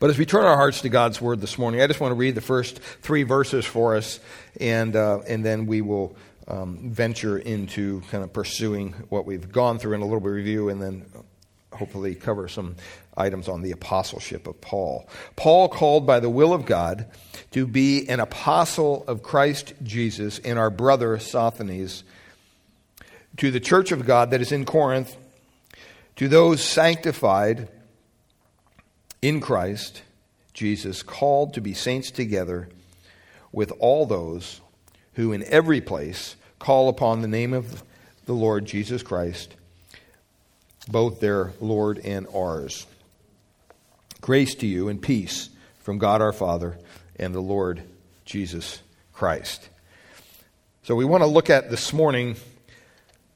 But as we turn our hearts to God's Word this morning, I just want to read the first three verses for us, and, uh, and then we will um, venture into kind of pursuing what we've gone through in a little bit of review, and then hopefully cover some items on the apostleship of Paul. Paul, called by the will of God to be an apostle of Christ Jesus, and our brother Sosthenes, to the church of God that is in Corinth, to those sanctified in Christ Jesus, called to be saints together with all those who in every place call upon the name of the Lord Jesus Christ, both their Lord and ours. Grace to you and peace from God our Father and the Lord Jesus Christ. So we want to look at this morning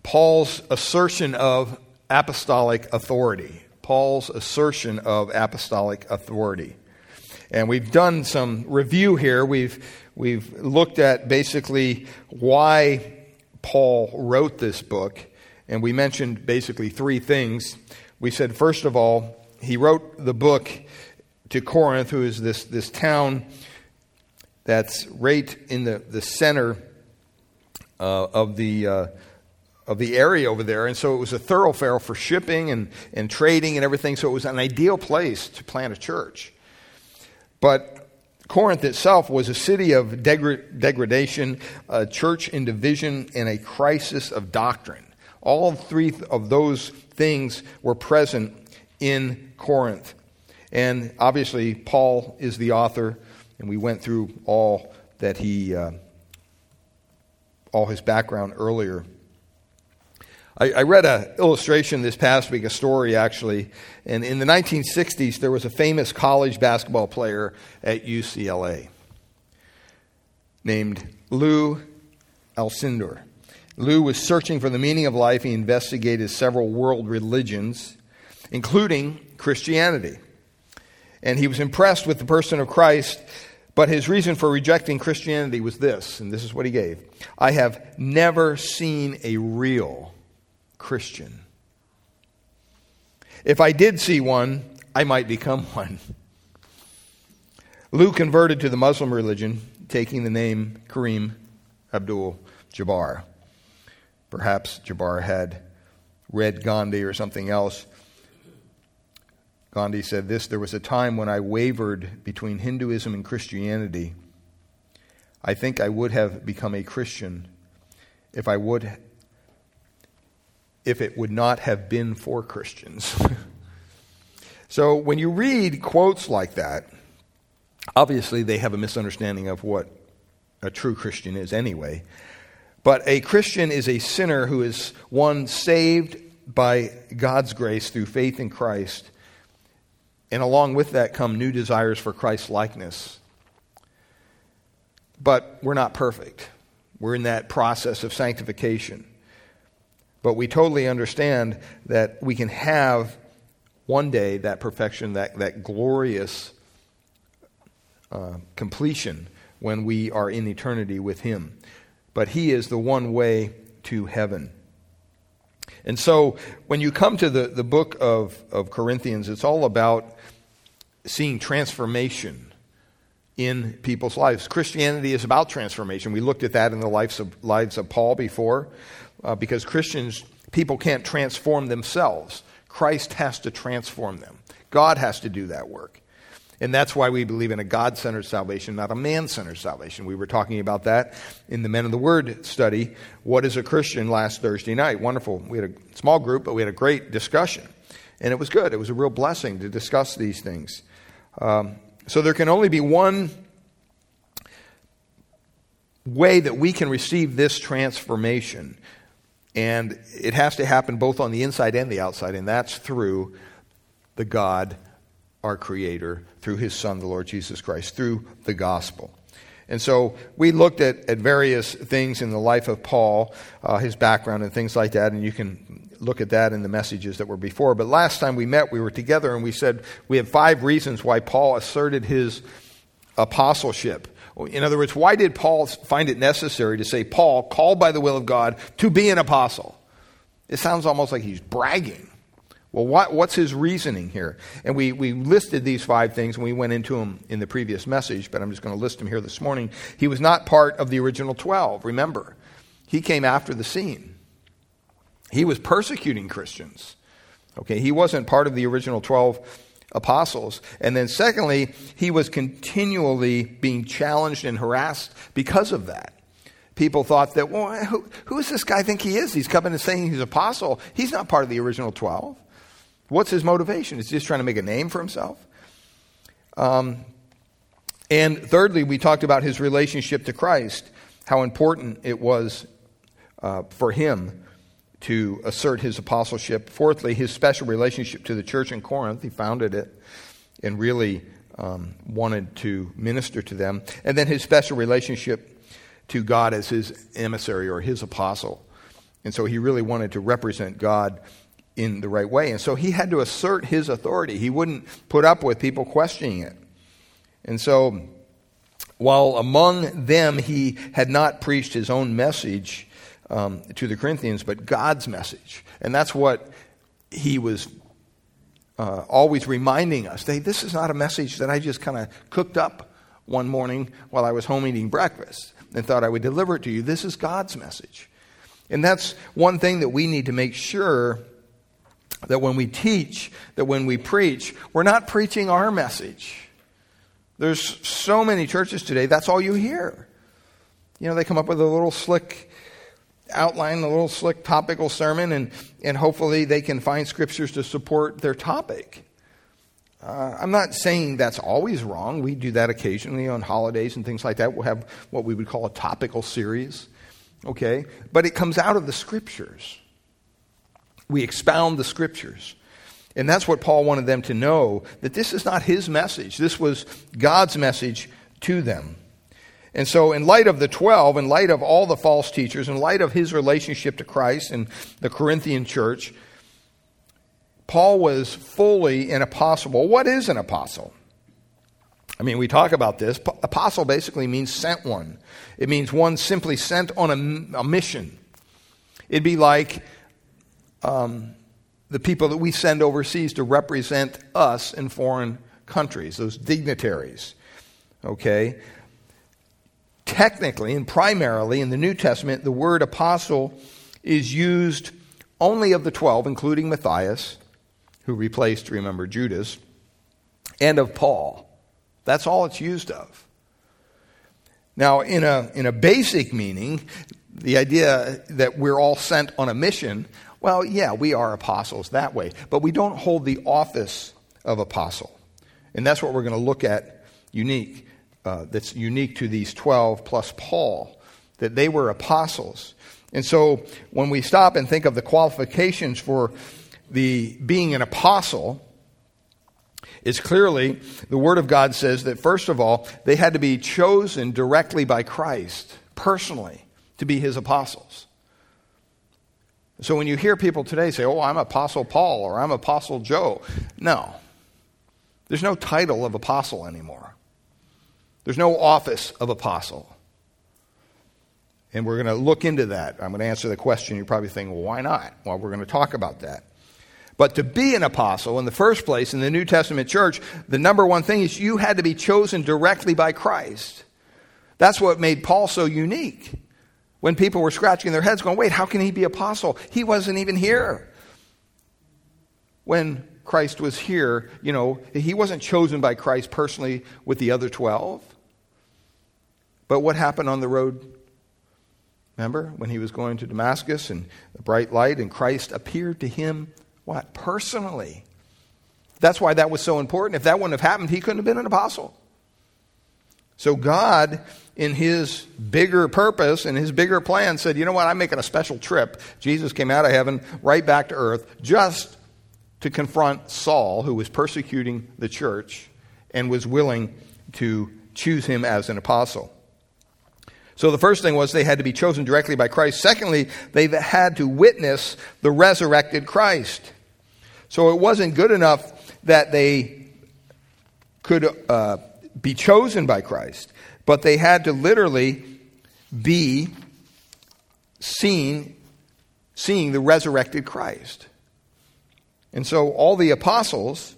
Paul's assertion of apostolic authority. Paul's assertion of apostolic authority. And we've done some review here. We've, we've looked at basically why Paul wrote this book. And we mentioned basically three things. We said, first of all, he wrote the book to Corinth, who is this, this town that's right in the, the center uh, of the. Uh, of the area over there. And so it was a thoroughfare for shipping and, and trading and everything. So it was an ideal place to plant a church. But Corinth itself was a city of degra- degradation, a church in division, and a crisis of doctrine. All three of those things were present in Corinth. And obviously, Paul is the author, and we went through all that he, uh, all his background earlier. I, I read an illustration this past week, a story actually, and in the 1960s, there was a famous college basketball player at UCLA named Lou Alcindor. Lou was searching for the meaning of life. He investigated several world religions, including Christianity. And he was impressed with the person of Christ, but his reason for rejecting Christianity was this, and this is what he gave I have never seen a real Christian. If I did see one, I might become one. Lou converted to the Muslim religion, taking the name Kareem Abdul Jabbar. Perhaps Jabbar had read Gandhi or something else. Gandhi said this There was a time when I wavered between Hinduism and Christianity. I think I would have become a Christian if I would if it would not have been for Christians. so when you read quotes like that, obviously they have a misunderstanding of what a true Christian is anyway. But a Christian is a sinner who is one saved by God's grace through faith in Christ. And along with that come new desires for Christ's likeness. But we're not perfect. We're in that process of sanctification. But we totally understand that we can have one day that perfection, that, that glorious uh, completion when we are in eternity with Him. But He is the one way to heaven. And so when you come to the, the book of, of Corinthians, it's all about seeing transformation in people's lives. Christianity is about transformation. We looked at that in the lives of, lives of Paul before uh, because Christians, people can't transform themselves. Christ has to transform them. God has to do that work. And that's why we believe in a God centered salvation, not a man centered salvation. We were talking about that in the Men of the Word study. What is a Christian last Thursday night? Wonderful. We had a small group, but we had a great discussion. And it was good. It was a real blessing to discuss these things. Um, so there can only be one way that we can receive this transformation. And it has to happen both on the inside and the outside, and that's through the God, our Creator, through His Son, the Lord Jesus Christ, through the gospel. And so we looked at, at various things in the life of Paul, uh, his background, and things like that, and you can look at that in the messages that were before. But last time we met, we were together, and we said we have five reasons why Paul asserted his apostleship. In other words, why did Paul find it necessary to say, Paul, called by the will of God to be an apostle? It sounds almost like he's bragging. Well, what, what's his reasoning here? And we, we listed these five things and we went into them in the previous message, but I'm just going to list them here this morning. He was not part of the original 12, remember. He came after the scene. He was persecuting Christians. Okay, he wasn't part of the original 12 apostles. And then, secondly, he was continually being challenged and harassed because of that. People thought that, well, who, who does this guy think he is? He's coming and saying he's an apostle. He's not part of the original 12. What's his motivation? Is he just trying to make a name for himself? Um, and thirdly, we talked about his relationship to Christ, how important it was uh, for him to assert his apostleship. Fourthly, his special relationship to the church in Corinth. He founded it and really um, wanted to minister to them. And then his special relationship to God as his emissary or his apostle. And so he really wanted to represent God in the right way. And so he had to assert his authority. He wouldn't put up with people questioning it. And so, while among them he had not preached his own message um, to the Corinthians, but God's message. And that's what he was uh, always reminding us. Hey, this is not a message that I just kind of cooked up one morning while I was home eating breakfast and thought I would deliver it to you. This is God's message. And that's one thing that we need to make sure that when we teach, that when we preach, we're not preaching our message. There's so many churches today, that's all you hear. You know, they come up with a little slick outline, a little slick topical sermon, and, and hopefully they can find scriptures to support their topic. Uh, I'm not saying that's always wrong. We do that occasionally on holidays and things like that. We'll have what we would call a topical series, okay? But it comes out of the scriptures. We expound the scriptures. And that's what Paul wanted them to know that this is not his message, this was God's message to them. And so, in light of the 12, in light of all the false teachers, in light of his relationship to Christ and the Corinthian church, Paul was fully an apostle. Well, what is an apostle? I mean, we talk about this. Apostle basically means sent one, it means one simply sent on a, a mission. It'd be like um, the people that we send overseas to represent us in foreign countries, those dignitaries. Okay? Technically and primarily in the New Testament, the word apostle is used only of the 12, including Matthias, who replaced, remember, Judas, and of Paul. That's all it's used of. Now, in a, in a basic meaning, the idea that we're all sent on a mission, well, yeah, we are apostles that way, but we don't hold the office of apostle. And that's what we're going to look at unique, uh, that's unique to these 12 plus Paul, that they were apostles. And so when we stop and think of the qualifications for the being an apostle, it's clearly the Word of God says that, first of all, they had to be chosen directly by Christ, personally, to be his apostles. So when you hear people today say, oh, I'm Apostle Paul or I'm Apostle Joe, no. There's no title of apostle anymore. There's no office of apostle. And we're going to look into that. I'm going to answer the question. You're probably thinking, well, why not? Well, we're going to talk about that. But to be an apostle in the first place in the New Testament church, the number one thing is you had to be chosen directly by Christ. That's what made Paul so unique. When people were scratching their heads, going, wait, how can he be apostle? He wasn't even here. When Christ was here, you know, he wasn't chosen by Christ personally with the other 12. But what happened on the road? Remember when he was going to Damascus and a bright light and Christ appeared to him what? Personally. That's why that was so important. If that wouldn't have happened, he couldn't have been an apostle. So God, in his bigger purpose and his bigger plan, said, you know what, I'm making a special trip. Jesus came out of heaven right back to earth just to confront Saul, who was persecuting the church and was willing to choose him as an apostle. So the first thing was they had to be chosen directly by Christ. Secondly, they had to witness the resurrected Christ. So it wasn't good enough that they could uh, be chosen by Christ, but they had to literally be seen, seeing the resurrected Christ. And so all the apostles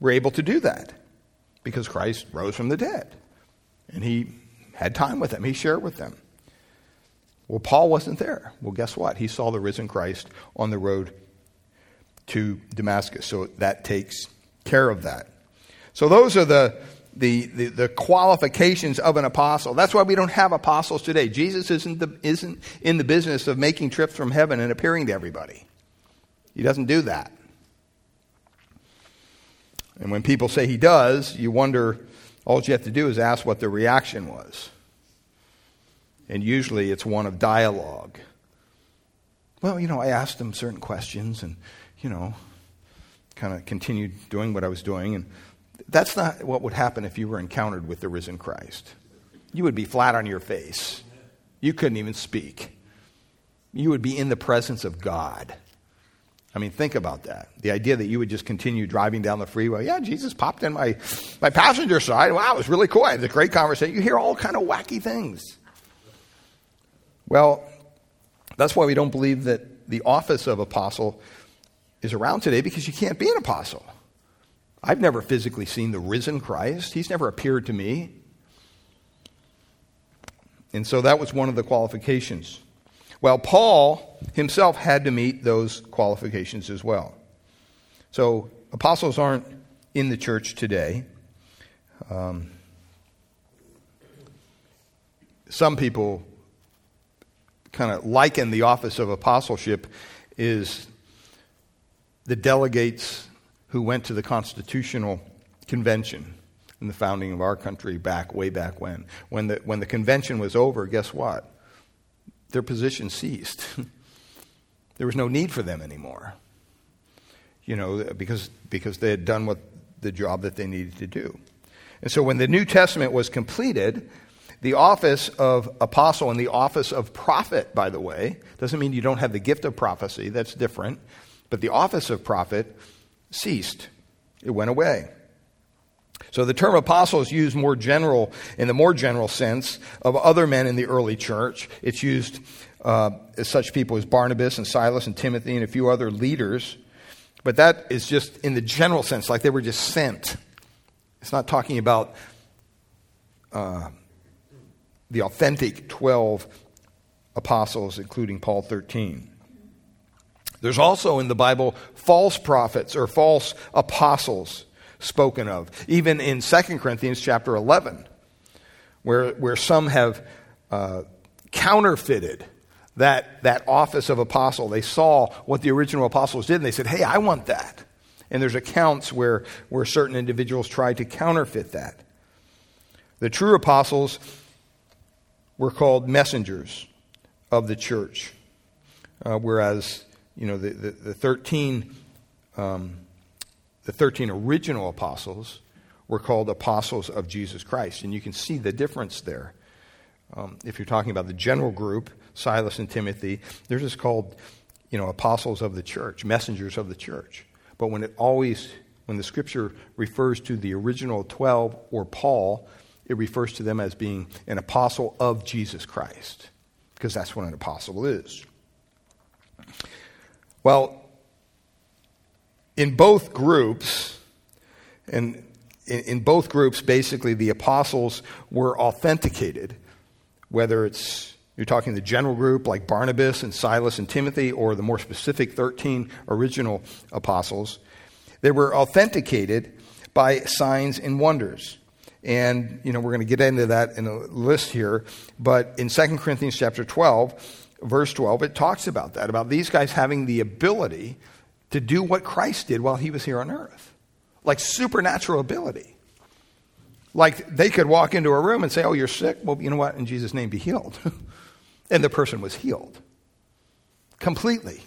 were able to do that because Christ rose from the dead. And he had time with them, he shared with them. Well, Paul wasn't there. Well, guess what? He saw the risen Christ on the road to Damascus. So that takes care of that. So those are the, the, the, the, qualifications of an apostle. That's why we don't have apostles today. Jesus isn't, the, isn't in the business of making trips from heaven and appearing to everybody. He doesn't do that. And when people say he does, you wonder, all you have to do is ask what the reaction was. And usually it's one of dialogue. Well, you know, I asked him certain questions and, you know, kind of continued doing what I was doing. And that's not what would happen if you were encountered with the risen Christ. You would be flat on your face. You couldn't even speak. You would be in the presence of God. I mean, think about that. The idea that you would just continue driving down the freeway. Yeah, Jesus popped in my, my passenger side. Wow, it was really cool. I had a great conversation. You hear all kind of wacky things. Well, that's why we don't believe that the office of apostle is around today because you can't be an apostle. I've never physically seen the risen Christ, he's never appeared to me. And so that was one of the qualifications. Well, Paul himself had to meet those qualifications as well. So apostles aren't in the church today. Um, some people kind of liken the office of apostleship is the delegates who went to the Constitutional Convention in the founding of our country back way back when. When the, when the convention was over, guess what? Their position ceased. there was no need for them anymore. You know, because, because they had done what the job that they needed to do. And so when the New Testament was completed, the office of apostle and the office of prophet, by the way, doesn't mean you don't have the gift of prophecy, that's different. But the office of prophet ceased, it went away. So the term apostle is used more general, in the more general sense of other men in the early church. It's used uh, as such people as Barnabas and Silas and Timothy and a few other leaders. But that is just in the general sense, like they were just sent. It's not talking about uh, the authentic 12 apostles, including Paul 13. There's also in the Bible false prophets or false apostles spoken of, even in 2 Corinthians chapter 11, where, where some have uh, counterfeited that, that office of apostle. They saw what the original apostles did and they said, hey, I want that. And there's accounts where, where certain individuals tried to counterfeit that. The true apostles were called messengers of the church, uh, whereas you know, the, the, the 13, um, the 13 original apostles were called apostles of Jesus Christ. And you can see the difference there. Um, if you're talking about the general group, Silas and Timothy, they're just called, you know, apostles of the church, messengers of the church. But when it always, when the scripture refers to the original 12 or Paul, it refers to them as being an apostle of Jesus Christ, because that's what an apostle is. Well, in both groups, and in, both groups, basically, the apostles were authenticated, whether it's you're talking the general group like Barnabas and Silas and Timothy, or the more specific 13 original apostles. They were authenticated by signs and wonders. And, you know, we're going to get into that in a list here. But in 2 Corinthians chapter 12, verse 12, it talks about that, about these guys having the ability to do what Christ did while he was here on earth. Like supernatural ability. Like they could walk into a room and say, Oh, you're sick? Well, you know what? In Jesus' name, be healed. and the person was healed completely.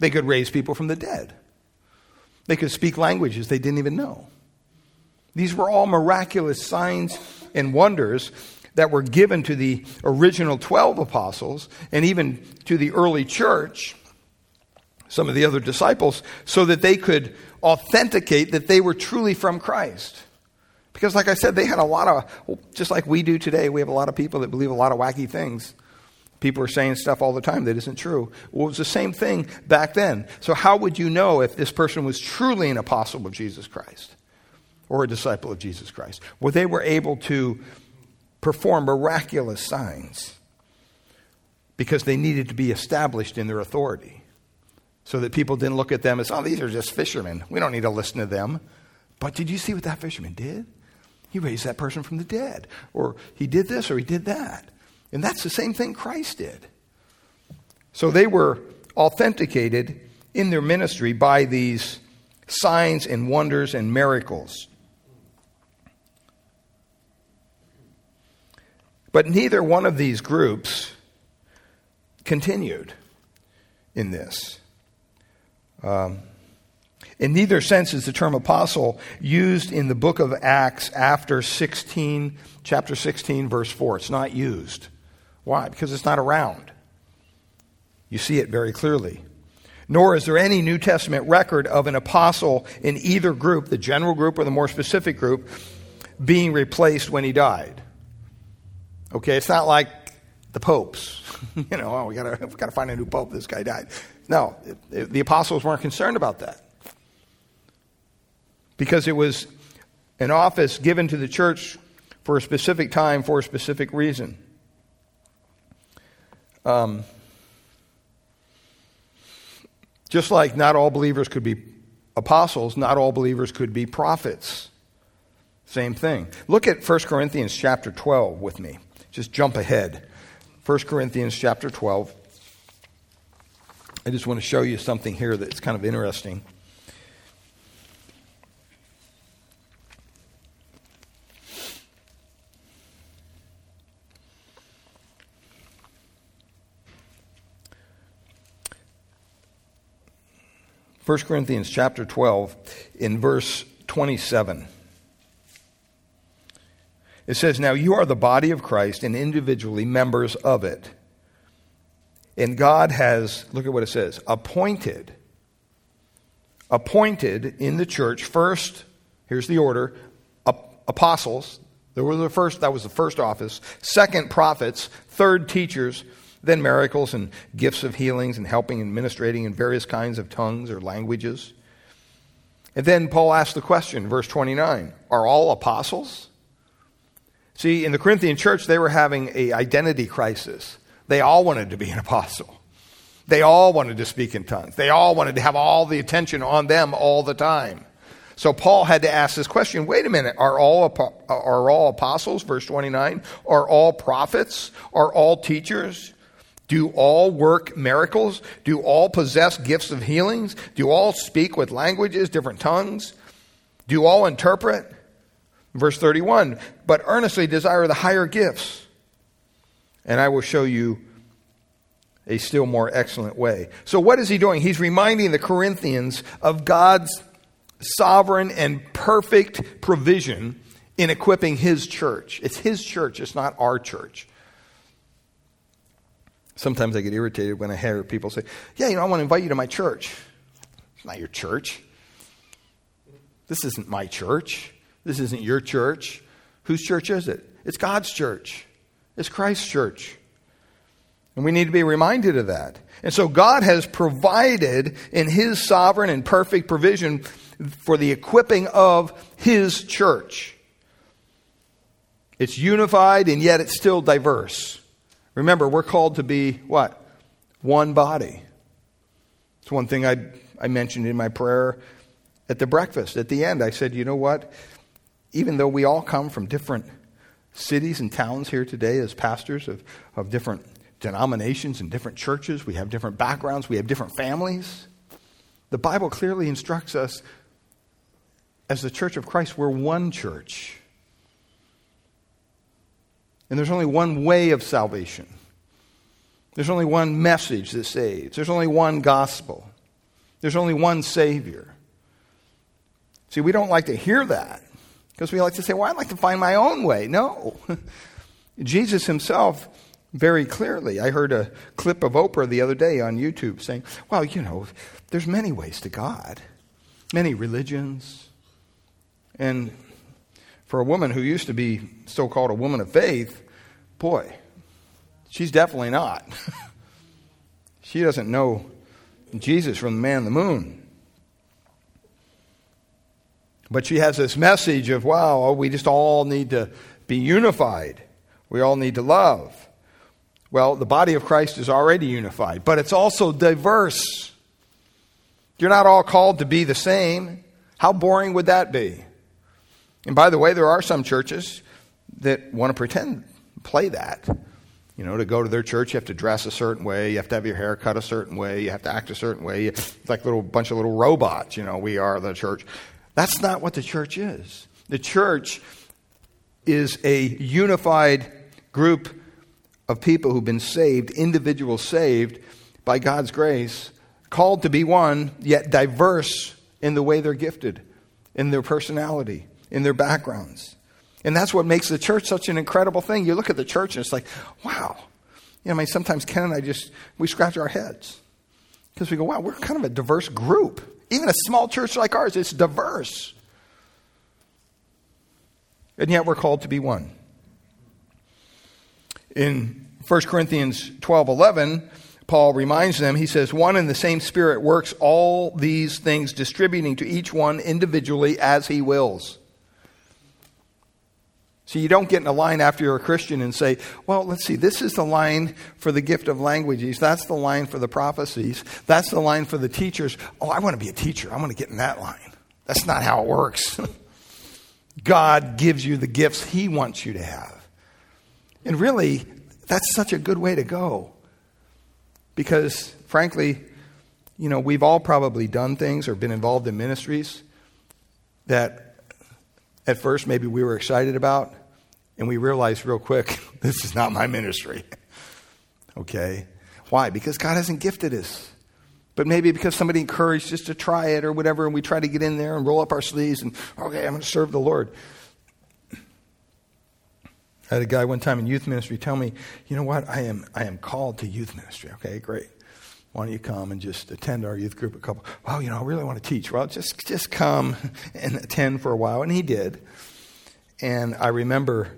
They could raise people from the dead, they could speak languages they didn't even know. These were all miraculous signs and wonders that were given to the original 12 apostles and even to the early church, some of the other disciples, so that they could authenticate that they were truly from Christ. Because, like I said, they had a lot of, just like we do today, we have a lot of people that believe a lot of wacky things. People are saying stuff all the time that isn't true. Well, it was the same thing back then. So, how would you know if this person was truly an apostle of Jesus Christ or a disciple of Jesus Christ? Well, they were able to perform miraculous signs because they needed to be established in their authority so that people didn't look at them as, oh, these are just fishermen. We don't need to listen to them. But did you see what that fisherman did? He raised that person from the dead, or he did this, or he did that. And that's the same thing Christ did. So they were authenticated in their ministry by these signs and wonders and miracles. But neither one of these groups continued in this. Um, in neither sense is the term apostle used in the book of Acts after 16, chapter 16, verse 4. It's not used. Why? Because it's not around. You see it very clearly. Nor is there any New Testament record of an apostle in either group, the general group or the more specific group, being replaced when he died. Okay, it's not like the popes. you know, oh, we got we to find a new pope. This guy died. No, it, it, the apostles weren't concerned about that because it was an office given to the church for a specific time for a specific reason. Um, just like not all believers could be apostles, not all believers could be prophets. Same thing. Look at 1 Corinthians chapter 12 with me. Just jump ahead. 1 Corinthians chapter 12. I just want to show you something here that's kind of interesting. 1 Corinthians chapter 12 in verse 27. It says, Now you are the body of Christ and individually members of it. And God has, look at what it says, appointed, appointed in the church first, here's the order, apostles, there were the first, that was the first office, second prophets, third teachers, then miracles and gifts of healings and helping and administrating in various kinds of tongues or languages. And then Paul asks the question, verse 29 Are all apostles? See, in the Corinthian church, they were having an identity crisis. They all wanted to be an apostle. They all wanted to speak in tongues. They all wanted to have all the attention on them all the time. So Paul had to ask this question wait a minute, are all, are all apostles, verse 29? Are all prophets? Are all teachers? Do all work miracles? Do all possess gifts of healings? Do all speak with languages, different tongues? Do all interpret? Verse 31 But earnestly desire the higher gifts, and I will show you a still more excellent way. So, what is he doing? He's reminding the Corinthians of God's sovereign and perfect provision in equipping his church. It's his church, it's not our church. Sometimes I get irritated when I hear people say, Yeah, you know, I want to invite you to my church. It's not your church. This isn't my church. This isn't your church. Whose church is it? It's God's church, it's Christ's church. And we need to be reminded of that. And so God has provided in His sovereign and perfect provision for the equipping of His church. It's unified and yet it's still diverse. Remember, we're called to be what? One body. It's one thing I, I mentioned in my prayer at the breakfast. At the end, I said, you know what? Even though we all come from different cities and towns here today as pastors of, of different denominations and different churches, we have different backgrounds, we have different families. The Bible clearly instructs us as the church of Christ, we're one church. And there's only one way of salvation. There's only one message that saves. There's only one gospel. There's only one Savior. See, we don't like to hear that because we like to say, well, I'd like to find my own way. No. Jesus himself, very clearly, I heard a clip of Oprah the other day on YouTube saying, well, you know, there's many ways to God, many religions. And for a woman who used to be so called a woman of faith, boy, She's definitely not. she doesn't know Jesus from the man in the moon. But she has this message of, wow, we just all need to be unified. We all need to love. Well, the body of Christ is already unified, but it's also diverse. You're not all called to be the same. How boring would that be? And by the way, there are some churches that want to pretend, play that. You know, to go to their church, you have to dress a certain way, you have to have your hair cut a certain way, you have to act a certain way. It's like a little bunch of little robots, you know, we are the church. That's not what the church is. The church is a unified group of people who've been saved, individuals saved by God's grace, called to be one, yet diverse in the way they're gifted, in their personality, in their backgrounds. And that's what makes the church such an incredible thing. You look at the church and it's like, wow. You know, I mean, sometimes Ken and I just, we scratch our heads. Because we go, wow, we're kind of a diverse group. Even a small church like ours, it's diverse. And yet we're called to be one. In 1 Corinthians 12 11, Paul reminds them, he says, One and the same Spirit works all these things, distributing to each one individually as he wills. So you don't get in a line after you're a Christian and say, well, let's see, this is the line for the gift of languages. That's the line for the prophecies. That's the line for the teachers. Oh, I want to be a teacher. I'm going to get in that line. That's not how it works. God gives you the gifts He wants you to have. And really, that's such a good way to go. Because, frankly, you know, we've all probably done things or been involved in ministries that at first maybe we were excited about, and we realized real quick, this is not my ministry. okay? Why? Because God hasn't gifted us. But maybe because somebody encouraged us to try it or whatever, and we try to get in there and roll up our sleeves and, okay, I'm going to serve the Lord. I had a guy one time in youth ministry tell me, you know what, I am, I am called to youth ministry. Okay, great. Why don't you come and just attend our youth group a couple? Well, you know, I really want to teach. Well, just, just come and attend for a while. And he did. And I remember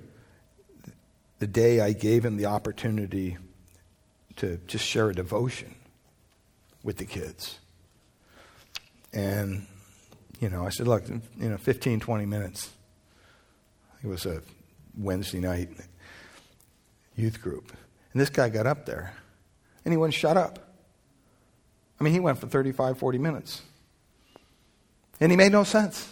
the day I gave him the opportunity to just share a devotion with the kids. And, you know, I said, look, you know, 15, 20 minutes. It was a Wednesday night youth group. And this guy got up there and he wouldn't shut up. I mean, he went for 35, 40 minutes. And he made no sense.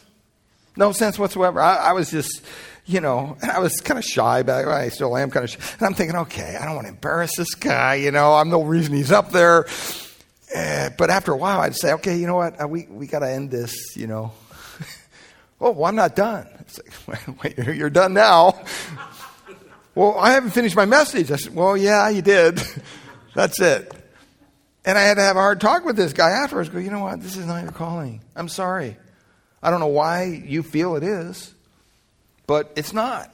No sense whatsoever. I, I was just, you know, and I was kind of shy back. I still am kind of shy. And I'm thinking, okay, I don't want to embarrass this guy. You know, I'm no reason he's up there. Uh, but after a while, I'd say, okay, you know what? Uh, we we got to end this. You know. oh, well, I'm not done. It's like, wait, wait, you're done now. well, I haven't finished my message. I said, well, yeah, you did. That's it. And I had to have a hard talk with this guy afterwards. Go, you know what? This is not your calling. I'm sorry. I don't know why you feel it is but it's not.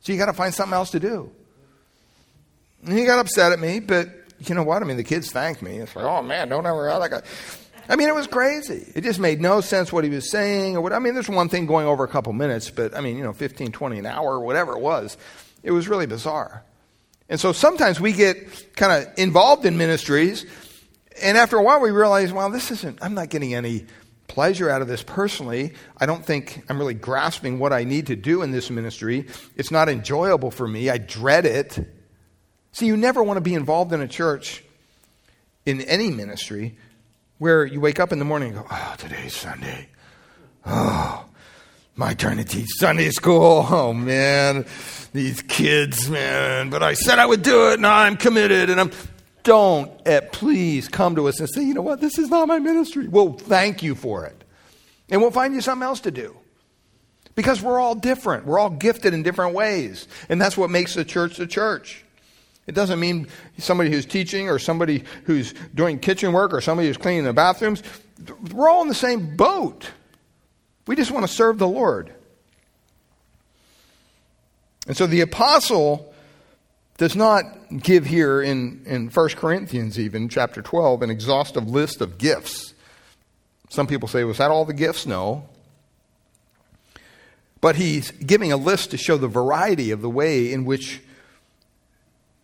So you got to find something else to do. And he got upset at me, but you know what? I mean, the kids thanked me. It's like, oh man, don't ever. I mean, it was crazy. It just made no sense what he was saying or what. I mean, there's one thing going over a couple minutes, but I mean, you know, 15, 20 an hour or whatever it was. It was really bizarre. And so sometimes we get kind of involved in ministries, and after a while we realize, well, this isn't, I'm not getting any pleasure out of this personally. I don't think I'm really grasping what I need to do in this ministry. It's not enjoyable for me. I dread it. See, you never want to be involved in a church, in any ministry, where you wake up in the morning and go, oh, today's Sunday. Oh, my turn to teach Sunday school. Oh, man, these kids, man. But I said I would do it, and I'm committed, and I'm don't uh, please come to us and say, you know what, this is not my ministry. We'll thank you for it. And we'll find you something else to do. Because we're all different. We're all gifted in different ways. And that's what makes the church the church. It doesn't mean somebody who's teaching or somebody who's doing kitchen work or somebody who's cleaning the bathrooms. We're all in the same boat. We just want to serve the Lord. And so the apostle does not give here in, in 1 Corinthians, even, chapter 12, an exhaustive list of gifts. Some people say, was that all the gifts? No. But he's giving a list to show the variety of the way in which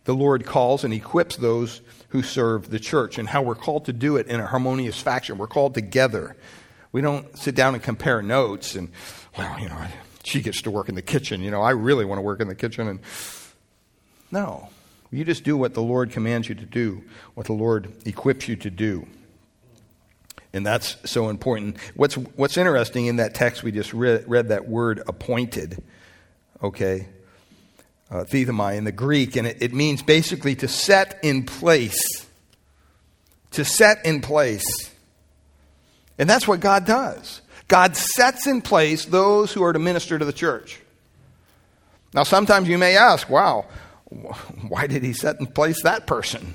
the Lord calls and equips those who serve the church and how we're called to do it in a harmonious fashion. We're called together. We don't sit down and compare notes and, well, you know, she gets to work in the kitchen. You know, I really want to work in the kitchen. And no, you just do what the Lord commands you to do, what the Lord equips you to do. And that's so important. What's, what's interesting in that text we just read, read that word appointed, okay? Uh, in the Greek, and it, it means basically to set in place. To set in place. And that's what God does. God sets in place those who are to minister to the church. Now, sometimes you may ask, wow, why did he set in place that person?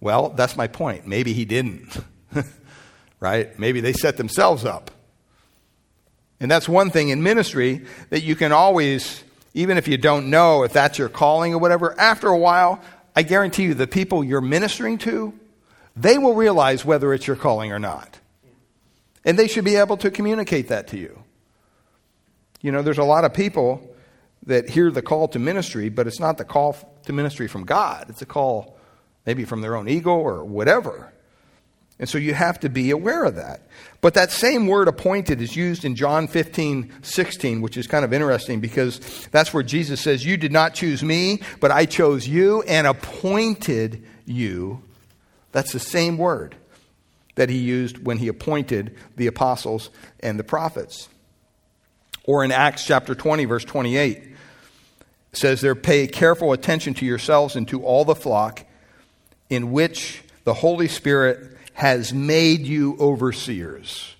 Well, that's my point. Maybe he didn't. right? Maybe they set themselves up. And that's one thing in ministry that you can always, even if you don't know if that's your calling or whatever, after a while, I guarantee you the people you're ministering to, they will realize whether it's your calling or not. And they should be able to communicate that to you. You know, there's a lot of people that hear the call to ministry, but it's not the call to ministry from God. It's a call maybe from their own ego or whatever. And so you have to be aware of that. But that same word appointed is used in John 15, 16, which is kind of interesting because that's where Jesus says, You did not choose me, but I chose you and appointed you. That's the same word that he used when he appointed the apostles and the prophets. Or in Acts chapter 20, verse 28, says there, Pay careful attention to yourselves and to all the flock in which the Holy Spirit has made you overseers,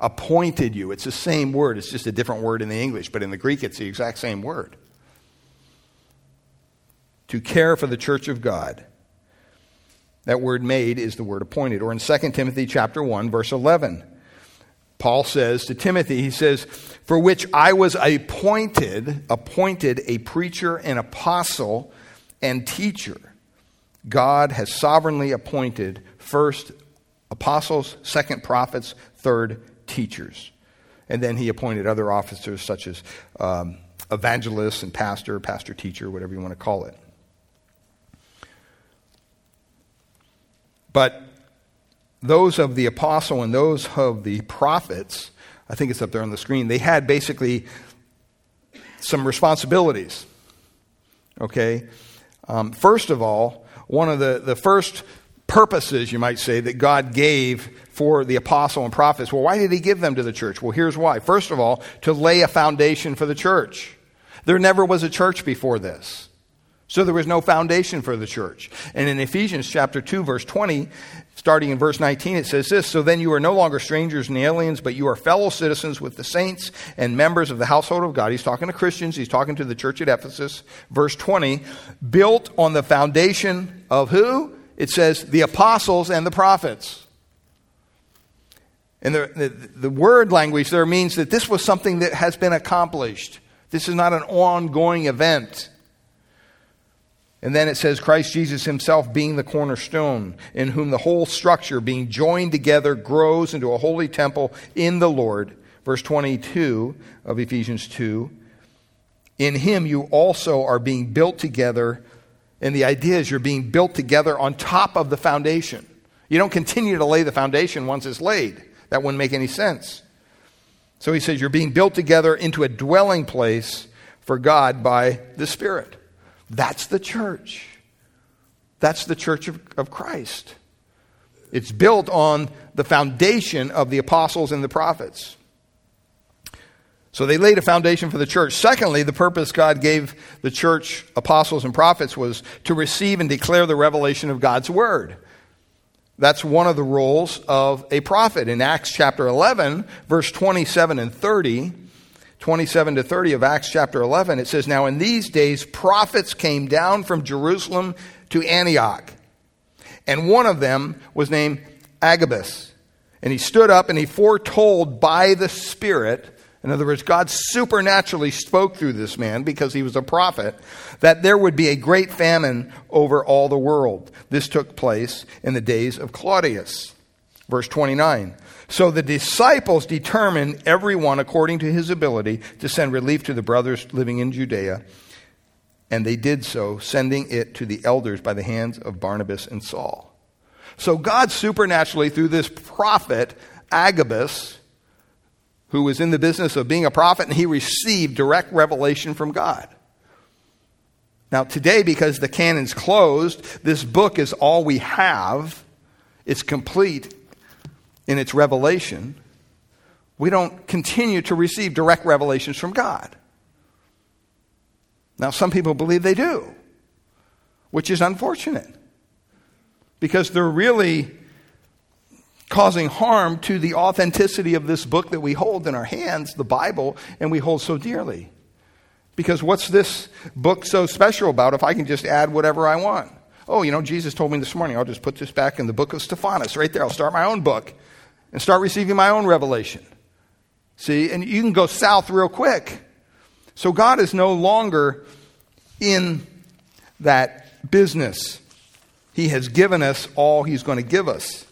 appointed you. It's the same word, it's just a different word in the English, but in the Greek it's the exact same word. To care for the church of God. That word made is the word appointed. Or in 2 Timothy chapter 1 verse 11, Paul says to Timothy, he says, "For which I was appointed, appointed a preacher and apostle and teacher. God has sovereignly appointed first apostles, second prophets, third teachers. And then he appointed other officers such as um, evangelists and pastor, pastor teacher, whatever you want to call it. But those of the apostle and those of the prophets, I think it's up there on the screen, they had basically some responsibilities. Okay? Um, first of all, one of the, the first purposes, you might say, that God gave for the apostle and prophets. Well, why did he give them to the church? Well, here's why. First of all, to lay a foundation for the church. There never was a church before this. So there was no foundation for the church. And in Ephesians chapter 2 verse 20, starting in verse 19, it says this, So then you are no longer strangers and aliens, but you are fellow citizens with the saints and members of the household of God. He's talking to Christians. He's talking to the church at Ephesus. Verse 20, built on the foundation of who? it says the apostles and the prophets. And the, the, the, word language there means that this was something that has been accomplished. This is not an ongoing event. And then it says, Christ Jesus himself being the cornerstone, in whom the whole structure, being joined together, grows into a holy temple in the Lord. Verse 22 of Ephesians 2. In him you also are being built together and the idea is you're being built together on top of the foundation. You don't continue to lay the foundation once it's laid. That wouldn't make any sense. So he says you're being built together into a dwelling place for God by the Spirit. That's the church. That's the church of, of Christ. It's built on the foundation of the apostles and the prophets. So they laid a foundation for the church. Secondly, the purpose God gave the church, apostles, and prophets was to receive and declare the revelation of God's word. That's one of the roles of a prophet. In Acts chapter 11, verse 27 and 30, 27 to 30 of Acts chapter 11, it says, Now in these days prophets came down from Jerusalem to Antioch. And one of them was named Agabus. And he stood up and he foretold by the Spirit in other words, God supernaturally spoke through this man because he was a prophet that there would be a great famine over all the world. This took place in the days of Claudius. Verse 29. So the disciples determined, everyone according to his ability, to send relief to the brothers living in Judea And they did so, sending it to the elders by the hands of Barnabas and Saul. So God supernaturally, through this prophet, Agabus, who was in the business of being a prophet, and he received direct revelation from God. Now, today, because the canon's closed, this book is all we have. It's complete in its revelation. We don't continue to receive direct revelations from God. Now, some people believe they do, which is unfortunate because they're really causing harm to the authenticity of this book that we hold in our hands, the Bible, and we hold so dearly. Because what's this book so special about if I can just add whatever I want? Oh, you know, Jesus told me this morning, I'll just put this back in the book of Stephanus right there. I'll start my own book and start receiving my own revelation. See, and you can go south real quick. So God is no longer in that business. He has given us all He's going to give us.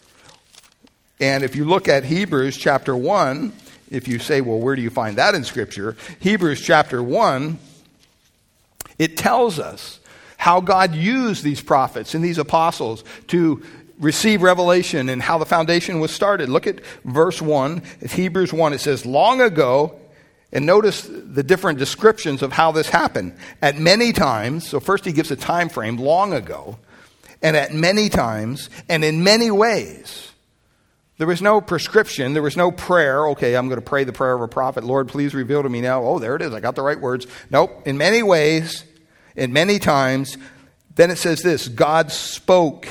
And if you look at Hebrews chapter 1, if you say, well, where do you find that in Scripture? Hebrews chapter 1, it tells us how God used these prophets and these apostles to receive revelation and how the foundation was started. Look at verse 1. It's Hebrews 1. It says, Long ago, and notice the different descriptions of how this happened. At many times, so first he gives a time frame, long ago, and at many times, and in many ways. There was no prescription. There was no prayer. Okay, I'm going to pray the prayer of a prophet. Lord, please reveal to me now. Oh, there it is. I got the right words. Nope. In many ways, in many times, then it says this God spoke.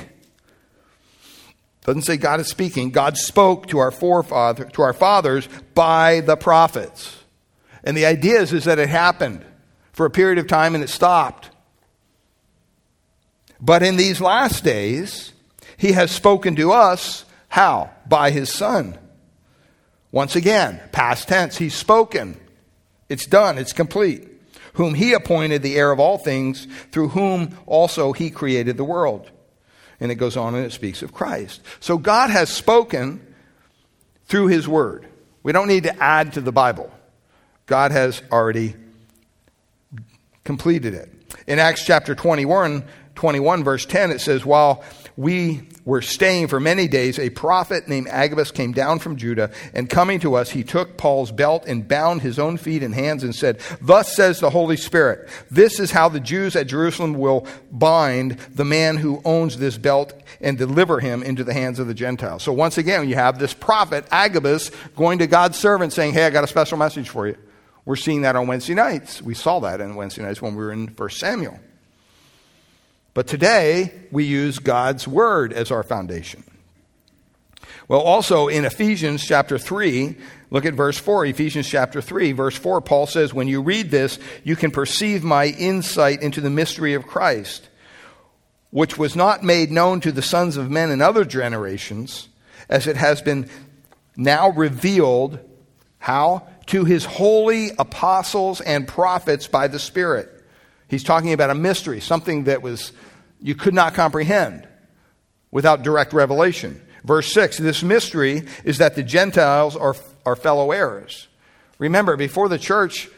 Doesn't say God is speaking. God spoke to our forefather, to our fathers by the prophets. And the idea is, is that it happened for a period of time and it stopped. But in these last days, he has spoken to us how? By his Son. Once again, past tense, he's spoken. It's done, it's complete. Whom he appointed the heir of all things, through whom also he created the world. And it goes on and it speaks of Christ. So God has spoken through his word. We don't need to add to the Bible. God has already completed it. In Acts chapter 21, 21 verse 10, it says, While we were staying for many days, a prophet named Agabus came down from Judah, and coming to us, he took Paul's belt and bound his own feet and hands and said, Thus says the Holy Spirit, this is how the Jews at Jerusalem will bind the man who owns this belt and deliver him into the hands of the Gentiles. So once again, you have this prophet, Agabus, going to God's servant saying, Hey, I got a special message for you. We're seeing that on Wednesday nights. We saw that on Wednesday nights when we were in 1 Samuel. But today, we use God's Word as our foundation. Well, also in Ephesians chapter 3, look at verse 4. Ephesians chapter 3, verse 4, Paul says, When you read this, you can perceive my insight into the mystery of Christ, which was not made known to the sons of men in other generations, as it has been now revealed. How? To his holy apostles and prophets by the Spirit. He's talking about a mystery, something that was you could not comprehend without direct revelation. Verse 6 this mystery is that the Gentiles are, are fellow heirs. Remember, before the church,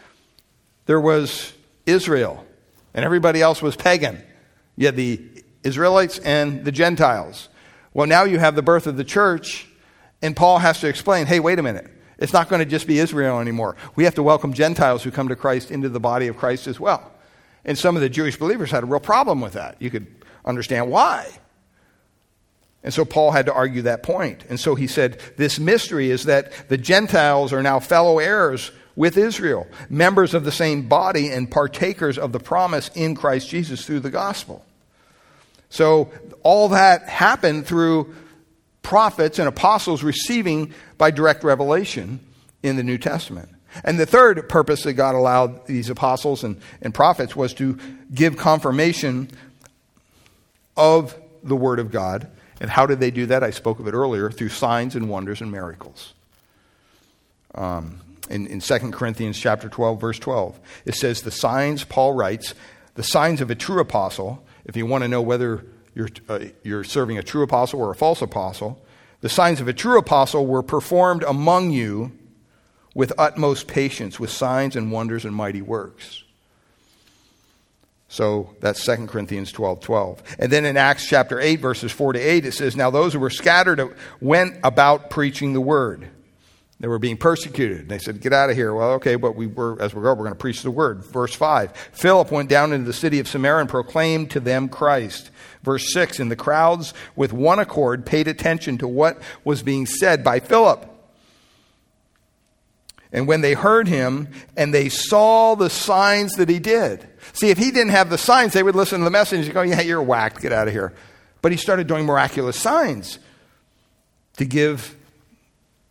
there was Israel, and everybody else was pagan. You had the Israelites and the Gentiles. Well, now you have the birth of the church, and Paul has to explain hey, wait a minute. It's not going to just be Israel anymore. We have to welcome Gentiles who come to Christ into the body of Christ as well. And some of the Jewish believers had a real problem with that. You could understand why. And so Paul had to argue that point. And so he said, This mystery is that the Gentiles are now fellow heirs with Israel, members of the same body, and partakers of the promise in Christ Jesus through the gospel. So all that happened through prophets and apostles receiving by direct revelation in the New Testament. And the third purpose that God allowed these apostles and, and prophets was to give confirmation of the Word of God. And how did they do that? I spoke of it earlier through signs and wonders and miracles. Um, in, in 2 Corinthians chapter 12, verse 12, it says, The signs, Paul writes, the signs of a true apostle, if you want to know whether you're, uh, you're serving a true apostle or a false apostle, the signs of a true apostle were performed among you with utmost patience, with signs and wonders and mighty works. So that's 2 Corinthians 12 12. And then in Acts chapter 8, verses 4 to 8, it says, Now those who were scattered went about preaching the word. They were being persecuted. They said, Get out of here. Well, okay, but we were, as we go, we're going to preach the word. Verse 5 Philip went down into the city of Samaria and proclaimed to them Christ. Verse 6 And the crowds with one accord paid attention to what was being said by Philip. And when they heard him and they saw the signs that he did, See, if he didn't have the signs, they would listen to the message and go, Yeah, you're whacked, get out of here. But he started doing miraculous signs to give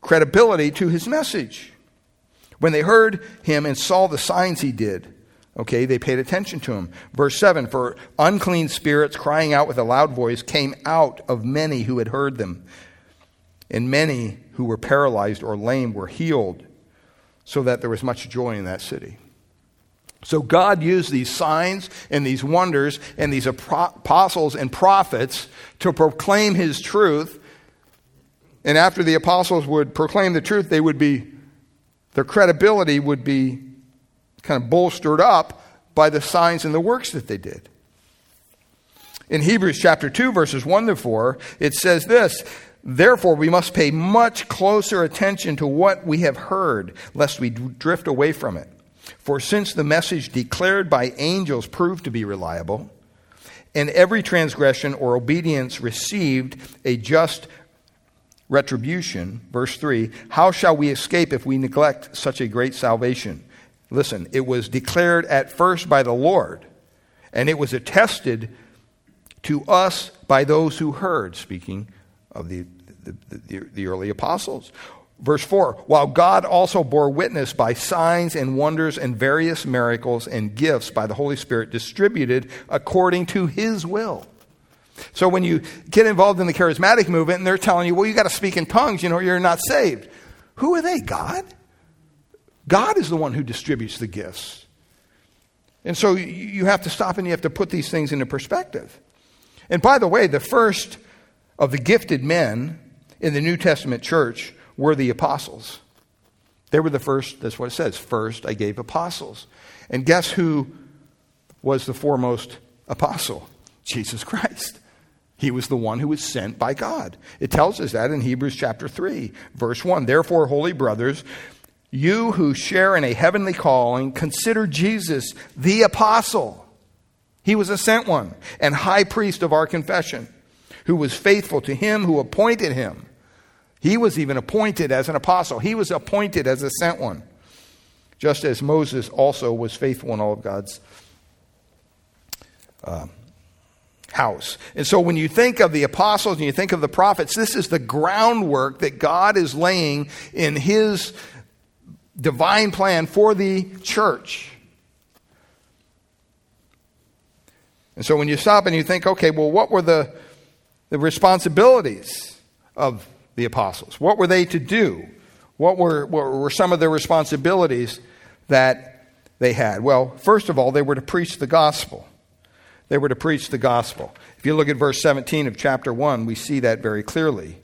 credibility to his message. When they heard him and saw the signs he did, okay, they paid attention to him. Verse 7 For unclean spirits crying out with a loud voice came out of many who had heard them, and many who were paralyzed or lame were healed, so that there was much joy in that city. So God used these signs and these wonders and these apostles and prophets to proclaim his truth. And after the apostles would proclaim the truth, they would be their credibility would be kind of bolstered up by the signs and the works that they did. In Hebrews chapter 2 verses 1 to 4, it says this, Therefore, we must pay much closer attention to what we have heard, lest we drift away from it. For since the message declared by angels proved to be reliable, and every transgression or obedience received a just retribution, verse 3, how shall we escape if we neglect such a great salvation? Listen, it was declared at first by the Lord, and it was attested to us by those who heard, speaking of the, the, the, the early apostles. Verse 4 While God also bore witness by signs and wonders and various miracles and gifts by the Holy Spirit distributed according to his will. So when you get involved in the charismatic movement and they're telling you, well, you got to speak in tongues, you know, you're not saved. Who are they? God? God is the one who distributes the gifts. And so you have to stop and you have to put these things into perspective. And by the way, the first of the gifted men in the New Testament church were the apostles. They were the first, that's what it says. First, I gave apostles. And guess who was the foremost apostle? Jesus Christ. He was the one who was sent by God. It tells us that in Hebrews chapter 3, verse 1. Therefore, holy brothers, you who share in a heavenly calling, consider Jesus the apostle. He was a sent one and high priest of our confession, who was faithful to him who appointed him he was even appointed as an apostle, he was appointed as a sent one, just as Moses also was faithful in all of God's uh, house. And so when you think of the apostles and you think of the prophets, this is the groundwork that God is laying in his divine plan for the church. And so when you stop and you think, okay, well, what were the, the responsibilities of the apostles? What were they to do? What were, what were some of the responsibilities that they had? Well, first of all, they were to preach the gospel. They were to preach the gospel. If you look at verse 17 of chapter 1, we see that very clearly.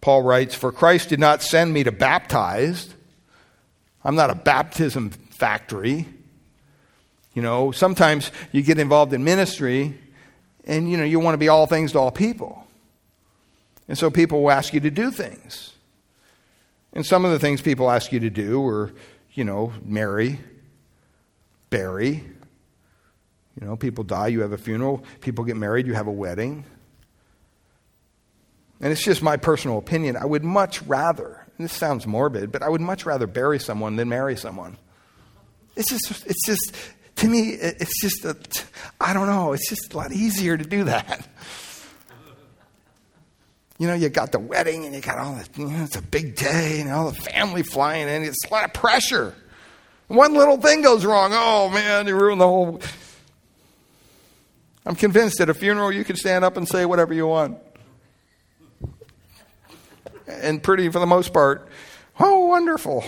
Paul writes, For Christ did not send me to baptize. I'm not a baptism factory. You know, sometimes you get involved in ministry and, you know, you want to be all things to all people. And so people will ask you to do things. And some of the things people ask you to do are, you know, marry, bury. You know, people die, you have a funeral. People get married, you have a wedding. And it's just my personal opinion. I would much rather, this sounds morbid, but I would much rather bury someone than marry someone. It's just, it's just, to me, it's just, a, I don't know, it's just a lot easier to do that. You know, you got the wedding and you got all the, you know, it's a big day and all the family flying in. It's a lot of pressure. One little thing goes wrong. Oh, man, you ruined the whole. I'm convinced at a funeral you can stand up and say whatever you want. And pretty, for the most part, oh, wonderful.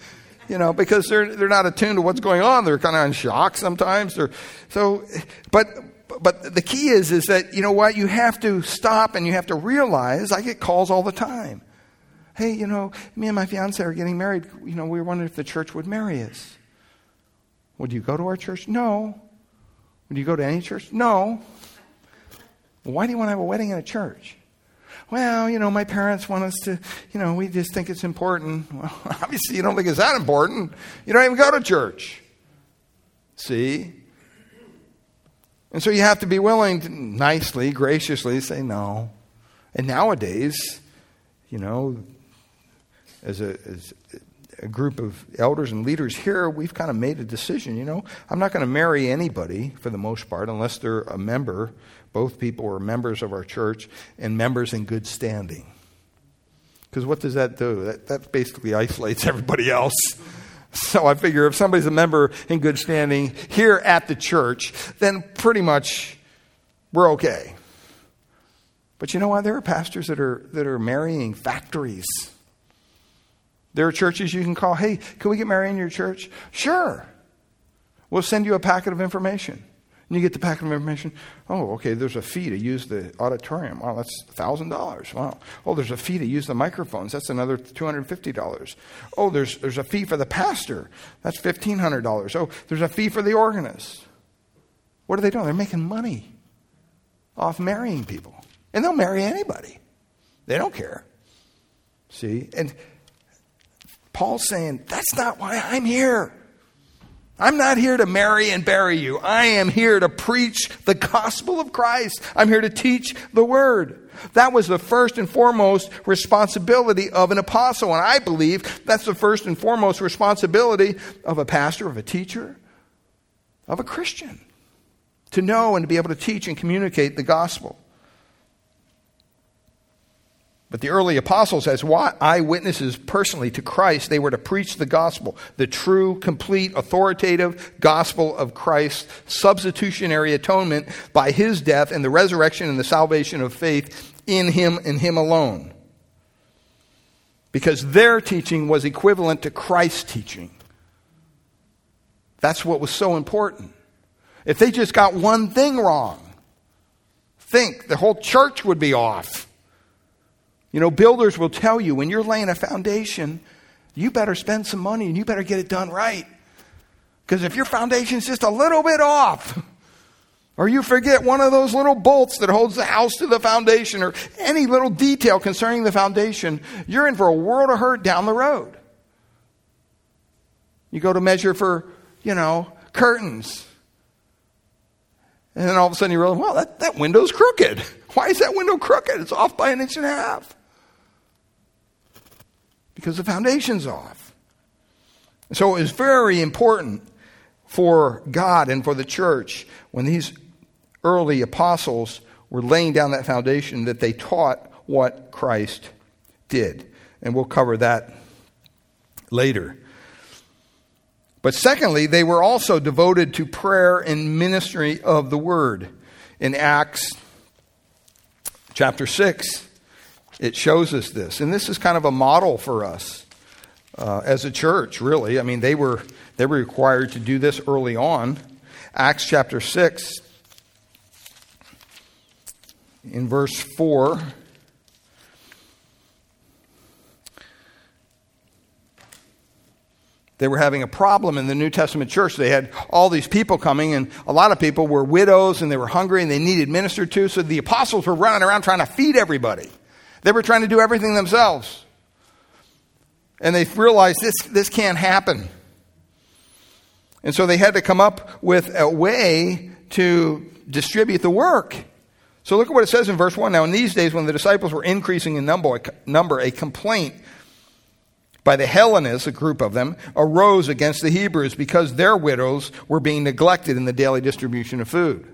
you know, because they're, they're not attuned to what's going on. They're kind of in shock sometimes. They're, so, but but the key is, is that, you know what, you have to stop and you have to realize, I get calls all the time. Hey, you know, me and my fiance are getting married. You know, we were wondering if the church would marry us. Would you go to our church? No. Do you go to any church? No. why do you want to have a wedding in a church? Well, you know, my parents want us to, you know, we just think it's important. Well, obviously, you don't think it's that important. You don't even go to church. See? And so you have to be willing to nicely, graciously say no. And nowadays, you know, as a, as a group of elders and leaders here, we've kind of made a decision. You know, I'm not going to marry anybody for the most part unless they're a member. Both people are members of our church and members in good standing. Because what does that do? That, that basically isolates everybody else. So I figure if somebody's a member in good standing here at the church, then pretty much we're okay. But you know what? There are pastors that are, that are marrying factories there are churches you can call, hey, can we get married in your church? Sure. We'll send you a packet of information. And you get the packet of information. Oh, okay, there's a fee to use the auditorium. Wow, that's $1,000. Wow. Oh, there's a fee to use the microphones. That's another $250. Oh, there's, there's a fee for the pastor. That's $1,500. Oh, there's a fee for the organist. What are they doing? They're making money off marrying people. And they'll marry anybody. They don't care. See? And Paul's saying, That's not why I'm here. I'm not here to marry and bury you. I am here to preach the gospel of Christ. I'm here to teach the word. That was the first and foremost responsibility of an apostle. And I believe that's the first and foremost responsibility of a pastor, of a teacher, of a Christian. To know and to be able to teach and communicate the gospel. But the early apostles, as eyewitnesses personally to Christ, they were to preach the gospel, the true, complete, authoritative gospel of Christ's substitutionary atonement by his death and the resurrection and the salvation of faith in him and him alone. Because their teaching was equivalent to Christ's teaching. That's what was so important. If they just got one thing wrong, think the whole church would be off. You know, builders will tell you when you're laying a foundation, you better spend some money and you better get it done right. Because if your foundation's just a little bit off, or you forget one of those little bolts that holds the house to the foundation, or any little detail concerning the foundation, you're in for a world of hurt down the road. You go to measure for, you know, curtains. And then all of a sudden you realize, well, that, that window's crooked. Why is that window crooked? It's off by an inch and a half because the foundation's off. So it was very important for God and for the church when these early apostles were laying down that foundation that they taught what Christ did. And we'll cover that later. But secondly, they were also devoted to prayer and ministry of the word. In Acts chapter 6, it shows us this. And this is kind of a model for us uh, as a church, really. I mean, they were, they were required to do this early on. Acts chapter 6, in verse 4. They were having a problem in the New Testament church. They had all these people coming, and a lot of people were widows and they were hungry and they needed ministered to. So the apostles were running around trying to feed everybody. They were trying to do everything themselves. And they realized this, this can't happen. And so they had to come up with a way to distribute the work. So look at what it says in verse 1. Now, in these days, when the disciples were increasing in number, number a complaint by the Hellenists, a group of them, arose against the Hebrews because their widows were being neglected in the daily distribution of food.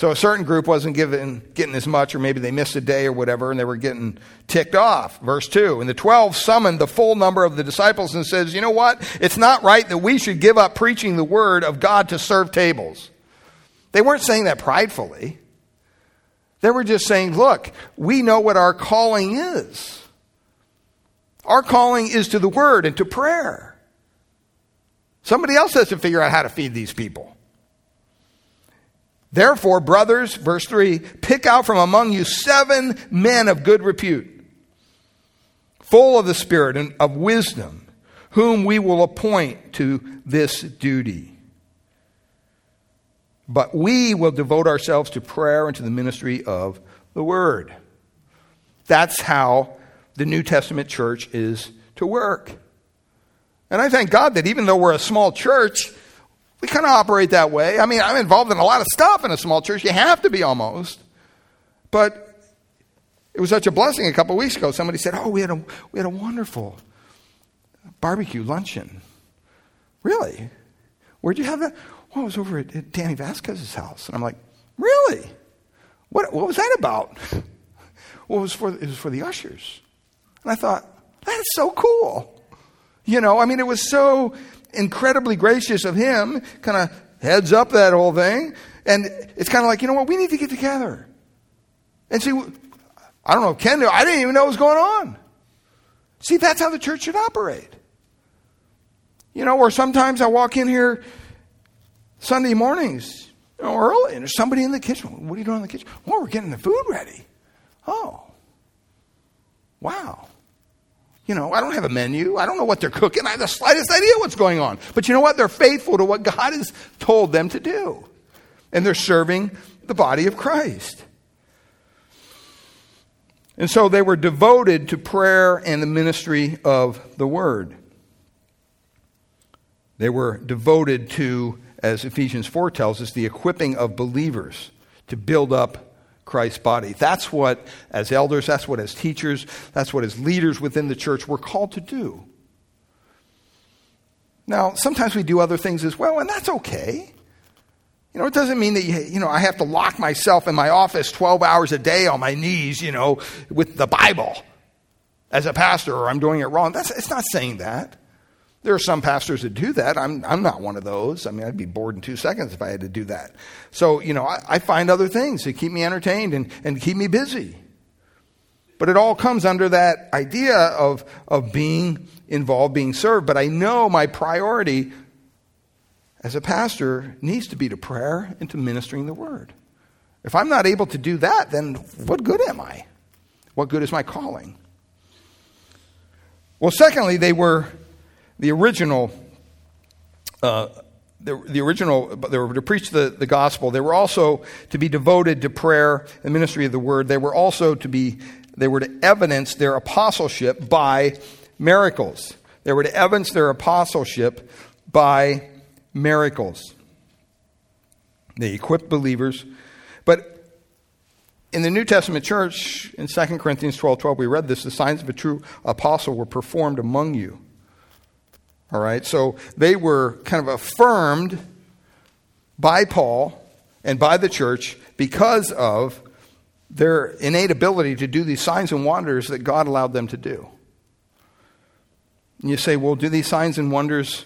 So a certain group wasn't given, getting as much, or maybe they missed a day or whatever, and they were getting ticked off. Verse 2. And the 12 summoned the full number of the disciples and says, You know what? It's not right that we should give up preaching the word of God to serve tables. They weren't saying that pridefully. They were just saying, Look, we know what our calling is. Our calling is to the word and to prayer. Somebody else has to figure out how to feed these people. Therefore, brothers, verse 3, pick out from among you seven men of good repute, full of the Spirit and of wisdom, whom we will appoint to this duty. but we will devote ourselves to prayer and to the ministry of the Word. That's how the New Testament church is to work. And I thank God that even though we're a small church, we kind of operate that way. I mean, I'm involved in a lot of stuff in a small church. You have to be almost. But it was such a blessing a couple weeks ago. Somebody said, Oh, we had a, we had a wonderful barbecue luncheon. Really? Where'd you have that? Well, I was over at, at Danny Vasquez's house. And I'm like, Really? What, what was that about? well, it was, for, it was for the ushers. And I thought, That is so cool. You know, I mean, it was so incredibly gracious of him, kind of heads up that whole thing. And it's kind of like, you know what, we need to get together. And see, I don't know Ken I didn't even know what was going on. See, that's how the church should operate. You know, or sometimes I walk in here Sunday mornings, you know, early, and there's somebody in the kitchen. What are you doing in the kitchen? Well, we're getting the food ready. Oh, wow. You know, I don't have a menu. I don't know what they're cooking. I have the slightest idea what's going on. But you know what? They're faithful to what God has told them to do. And they're serving the body of Christ. And so they were devoted to prayer and the ministry of the word. They were devoted to, as Ephesians 4 tells us, the equipping of believers to build up Christ's body. That's what, as elders, that's what, as teachers, that's what, as leaders within the church, we're called to do. Now, sometimes we do other things as well, and that's okay. You know, it doesn't mean that, you, you know, I have to lock myself in my office 12 hours a day on my knees, you know, with the Bible as a pastor or I'm doing it wrong. That's, it's not saying that. There are some pastors that do that. I'm, I'm not one of those. I mean, I'd be bored in two seconds if I had to do that. So, you know, I, I find other things to keep me entertained and, and keep me busy. But it all comes under that idea of, of being involved, being served. But I know my priority as a pastor needs to be to prayer and to ministering the word. If I'm not able to do that, then what good am I? What good is my calling? Well, secondly, they were the original. Uh, the, the, original, they were to preach the, the gospel. They were also to be devoted to prayer and ministry of the word. They were also to be, they were to evidence their apostleship by miracles. They were to evidence their apostleship by miracles. They equipped believers. But in the New Testament church, in 2 Corinthians 12 12, we read this the signs of a true apostle were performed among you. All right, so they were kind of affirmed by Paul and by the church because of their innate ability to do these signs and wonders that God allowed them to do. And you say, well, do these signs and wonders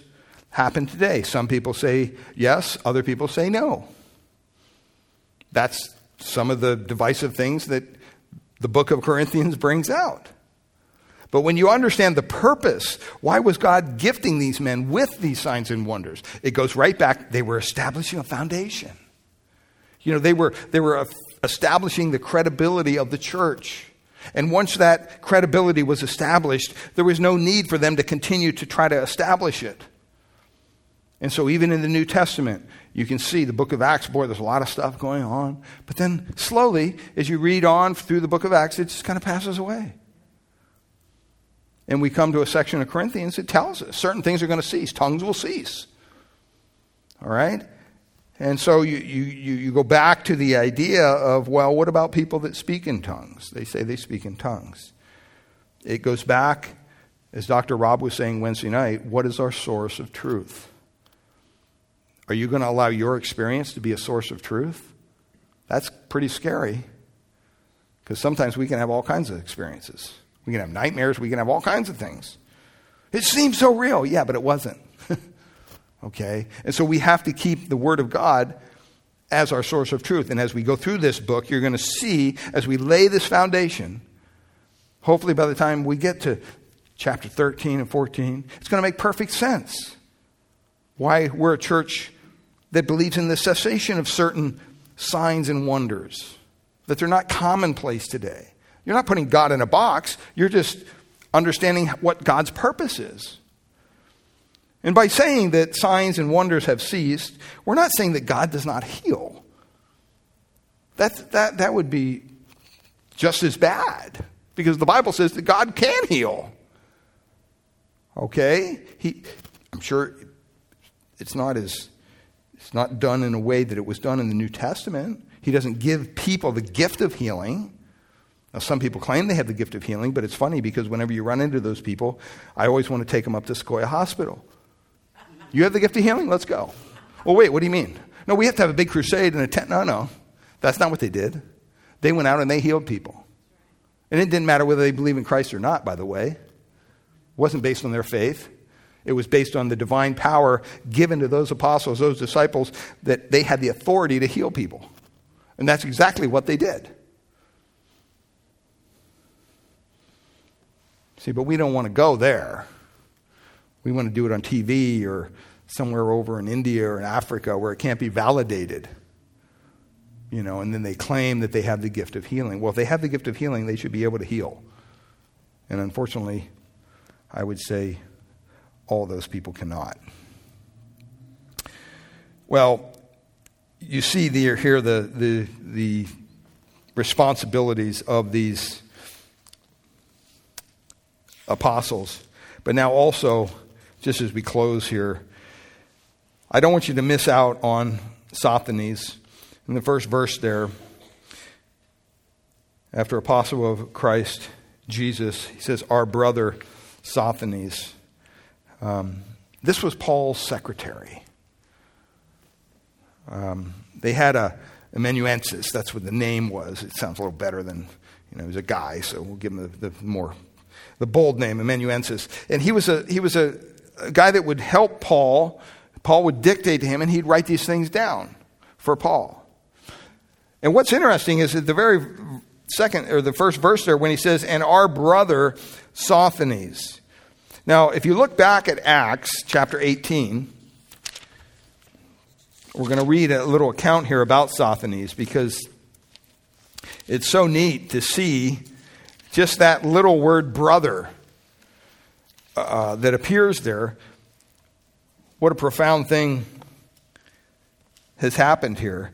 happen today. Some people say yes, other people say no. That's some of the divisive things that the book of Corinthians brings out. But when you understand the purpose, why was God gifting these men with these signs and wonders? It goes right back, they were establishing a foundation. You know, they were, they were establishing the credibility of the church. And once that credibility was established, there was no need for them to continue to try to establish it. And so, even in the New Testament, you can see the book of Acts, boy, there's a lot of stuff going on. But then, slowly, as you read on through the book of Acts, it just kind of passes away. And we come to a section of Corinthians, it tells us certain things are going to cease, tongues will cease. All right? And so you, you, you go back to the idea of, well, what about people that speak in tongues? They say they speak in tongues. It goes back, as Dr. Rob was saying Wednesday night, what is our source of truth? Are you going to allow your experience to be a source of truth? That's pretty scary because sometimes we can have all kinds of experiences. We can have nightmares, we can have all kinds of things. It seems so real. Yeah, but it wasn't. okay? And so we have to keep the Word of God as our source of truth. And as we go through this book, you're going to see, as we lay this foundation, hopefully by the time we get to chapter 13 and 14, it's going to make perfect sense why we're a church that believes in the cessation of certain signs and wonders, that they're not commonplace today. You're not putting God in a box, you're just understanding what God's purpose is. And by saying that signs and wonders have ceased, we're not saying that God does not heal. That, that, that would be just as bad because the Bible says that God can heal. Okay? He, I'm sure it's not as it's not done in a way that it was done in the New Testament. He doesn't give people the gift of healing. Now, some people claim they have the gift of healing, but it's funny because whenever you run into those people, I always want to take them up to Sequoia Hospital. You have the gift of healing? Let's go. Well, wait, what do you mean? No, we have to have a big crusade and a tent. No, no. That's not what they did. They went out and they healed people. And it didn't matter whether they believe in Christ or not, by the way. It wasn't based on their faith. It was based on the divine power given to those apostles, those disciples, that they had the authority to heal people. And that's exactly what they did. See, but we don't want to go there. We want to do it on TV or somewhere over in India or in Africa where it can't be validated. You know, and then they claim that they have the gift of healing. Well, if they have the gift of healing, they should be able to heal. And unfortunately, I would say all those people cannot. Well, you see the, here the, the, the responsibilities of these apostles. But now, also, just as we close here, I don't want you to miss out on Sosthenes. In the first verse there, after apostle of Christ, Jesus, he says, Our brother Sosthenes. Um, this was Paul's secretary. Um, they had a amanuensis. That's what the name was. It sounds a little better than, you know, he was a guy, so we'll give him the, the more, the bold name, amanuensis. And he was a, he was a, a guy that would help Paul. Paul would dictate to him, and he'd write these things down for Paul. And what's interesting is that the very second or the first verse there, when he says, "And our brother Sosthenes." Now, if you look back at Acts chapter 18, we're going to read a little account here about Sosthenes because it's so neat to see just that little word brother uh, that appears there. What a profound thing has happened here.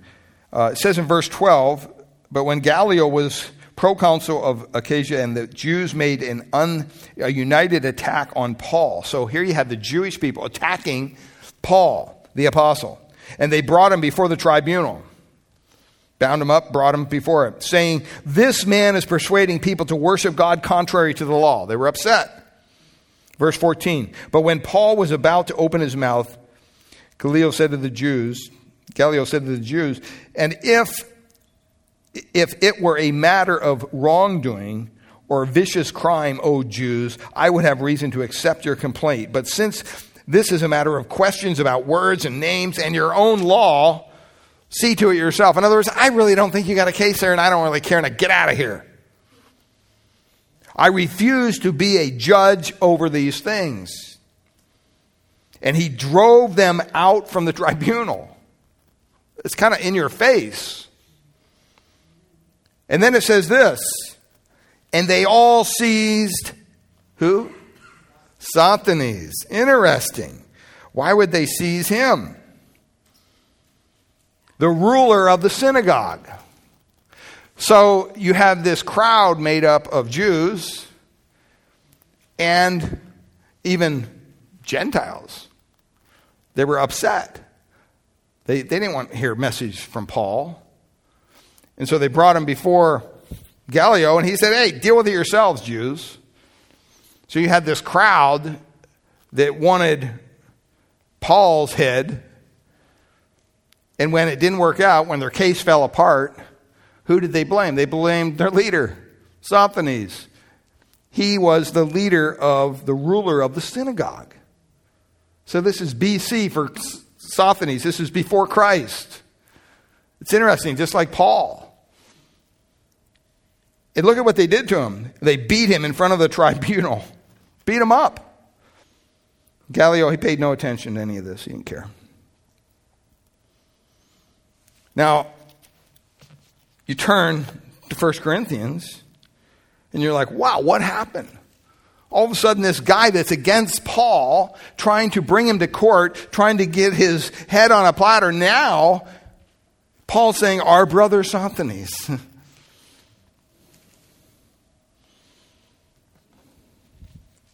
Uh, it says in verse 12, but when Gallio was proconsul of Achaia, and the Jews made an un, a united attack on Paul. So here you have the Jewish people attacking Paul, the apostle. And they brought him before the tribunal. Bound him up, brought him before him, saying, This man is persuading people to worship God contrary to the law. They were upset. Verse 14. But when Paul was about to open his mouth, Gallio said to the Jews, Gallio said to the Jews, And if if it were a matter of wrongdoing or vicious crime, O Jews, I would have reason to accept your complaint. But since this is a matter of questions about words and names and your own law, see to it yourself. In other words, I really don't think you got a case there and I don't really care. Now get out of here. I refuse to be a judge over these things. And he drove them out from the tribunal. It's kind of in your face. And then it says this and they all seized who? Sosthenes. Interesting. Why would they seize him? The ruler of the synagogue. So you have this crowd made up of Jews and even Gentiles. They were upset. They, they didn't want to hear a message from Paul. And so they brought him before Gallio, and he said, Hey, deal with it yourselves, Jews. So you had this crowd that wanted Paul's head. And when it didn't work out, when their case fell apart, who did they blame? They blamed their leader, Sosthenes. He was the leader of the ruler of the synagogue. So this is BC for Sosthenes. This is before Christ. It's interesting, just like Paul. And look at what they did to him. They beat him in front of the tribunal, beat him up. Gallio, he paid no attention to any of this, he didn't care. Now, you turn to 1 Corinthians, and you're like, wow, what happened? all of a sudden, this guy that's against Paul, trying to bring him to court, trying to get his head on a platter, now Paul's saying, Our brother Sosthenes.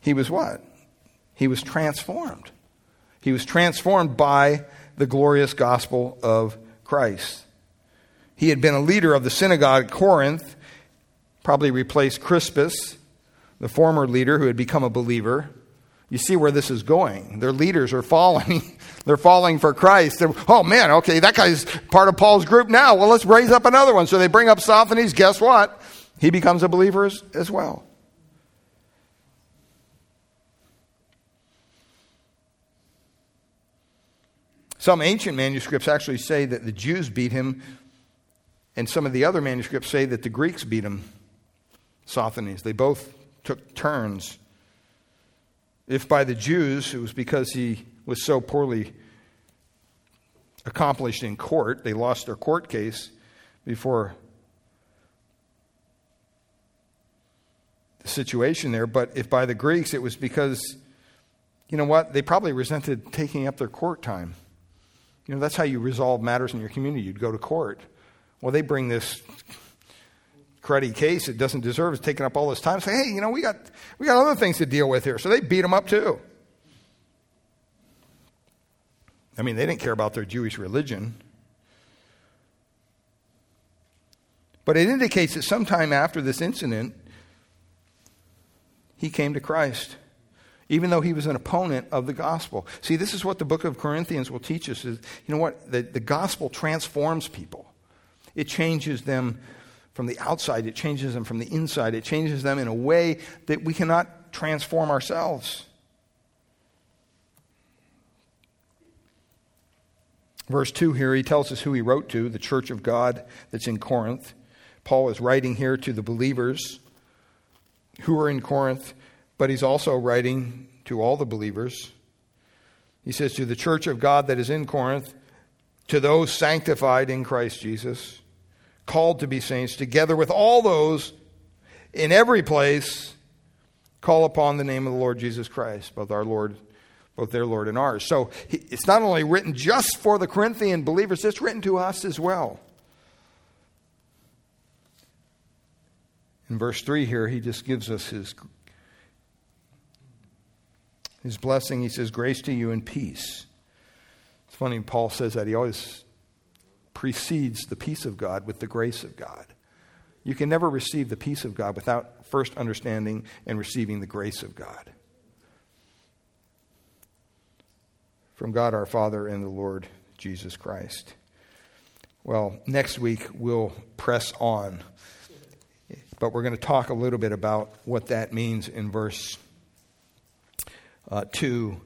he was what? He was transformed. He was transformed by the glorious gospel of Christ. He had been a leader of the synagogue at Corinth, probably replaced Crispus, the former leader who had become a believer. You see where this is going. Their leaders are falling. They're falling for Christ. They're, oh man, okay, that guy's part of Paul's group now. Well, let's raise up another one. So they bring up Sosthenes. Guess what? He becomes a believer as, as well. Some ancient manuscripts actually say that the Jews beat him, and some of the other manuscripts say that the Greeks beat him, Sosthenes. They both took turns. If by the Jews, it was because he was so poorly accomplished in court, they lost their court case before the situation there. But if by the Greeks, it was because, you know what, they probably resented taking up their court time. You know, that's how you resolve matters in your community. You'd go to court. Well, they bring this cruddy case it doesn't deserve. It's taking up all this time. Say, hey, you know, we got, we got other things to deal with here. So they beat them up too. I mean, they didn't care about their Jewish religion. But it indicates that sometime after this incident, he came to Christ even though he was an opponent of the gospel. See, this is what the book of Corinthians will teach us is, you know what? The, the gospel transforms people. It changes them from the outside, it changes them from the inside, it changes them in a way that we cannot transform ourselves. Verse 2 here, he tells us who he wrote to, the church of God that's in Corinth. Paul is writing here to the believers who are in Corinth but he's also writing to all the believers. He says, To the church of God that is in Corinth, to those sanctified in Christ Jesus, called to be saints, together with all those in every place, call upon the name of the Lord Jesus Christ, both our Lord, both their Lord and ours. So it's not only written just for the Corinthian believers, it's written to us as well. In verse 3 here, he just gives us his his blessing, he says, grace to you and peace. It's funny, Paul says that. He always precedes the peace of God with the grace of God. You can never receive the peace of God without first understanding and receiving the grace of God. From God our Father and the Lord Jesus Christ. Well, next week we'll press on, but we're going to talk a little bit about what that means in verse uh, 2,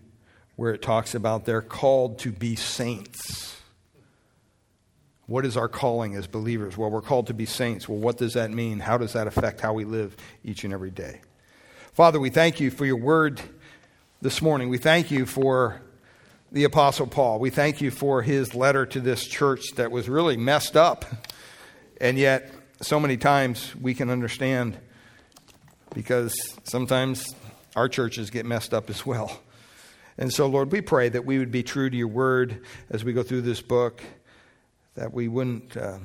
where it talks about they're called to be saints. What is our calling as believers? Well, we're called to be saints. Well, what does that mean? How does that affect how we live each and every day? Father, we thank you for your word this morning. We thank you for the Apostle Paul. We thank you for his letter to this church that was really messed up. And yet, so many times we can understand because sometimes our churches get messed up as well. And so, Lord, we pray that we would be true to your word as we go through this book, that we wouldn't uh,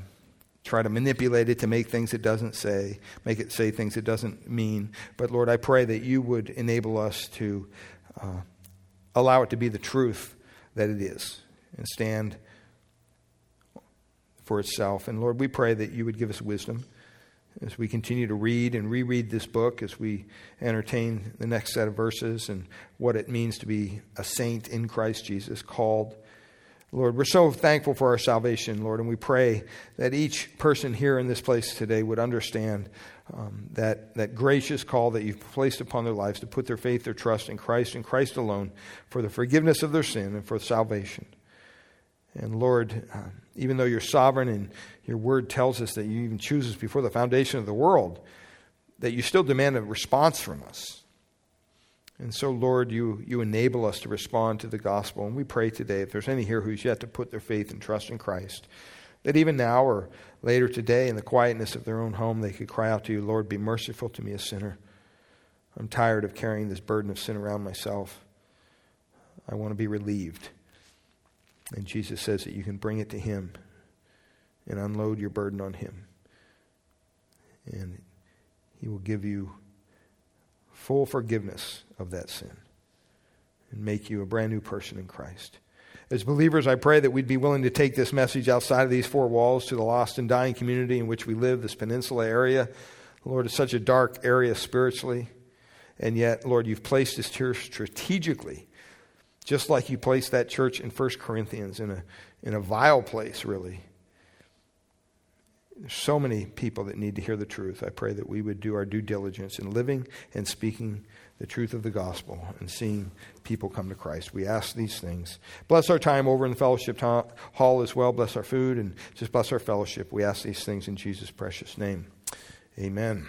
try to manipulate it to make things it doesn't say, make it say things it doesn't mean. But, Lord, I pray that you would enable us to uh, allow it to be the truth that it is and stand for itself. And, Lord, we pray that you would give us wisdom as we continue to read and reread this book, as we entertain the next set of verses and what it means to be a saint in Christ Jesus, called. Lord, we're so thankful for our salvation, Lord, and we pray that each person here in this place today would understand um, that, that gracious call that you've placed upon their lives to put their faith, their trust in Christ and Christ alone for the forgiveness of their sin and for salvation. And Lord, uh, even though you're sovereign and your word tells us that you even choose us before the foundation of the world, that you still demand a response from us. And so, Lord, you, you enable us to respond to the gospel. And we pray today, if there's any here who's yet to put their faith and trust in Christ, that even now or later today, in the quietness of their own home, they could cry out to you, Lord, be merciful to me, a sinner. I'm tired of carrying this burden of sin around myself. I want to be relieved. And Jesus says that you can bring it to Him and unload your burden on Him. And He will give you full forgiveness of that sin and make you a brand new person in Christ. As believers, I pray that we'd be willing to take this message outside of these four walls to the lost and dying community in which we live, this peninsula area. Lord, it's such a dark area spiritually. And yet, Lord, you've placed this here strategically, just like you placed that church in 1 Corinthians in a, in a vile place, really. There's so many people that need to hear the truth. I pray that we would do our due diligence in living and speaking the truth of the gospel and seeing people come to Christ. We ask these things. Bless our time over in the fellowship hall as well. Bless our food and just bless our fellowship. We ask these things in Jesus' precious name. Amen.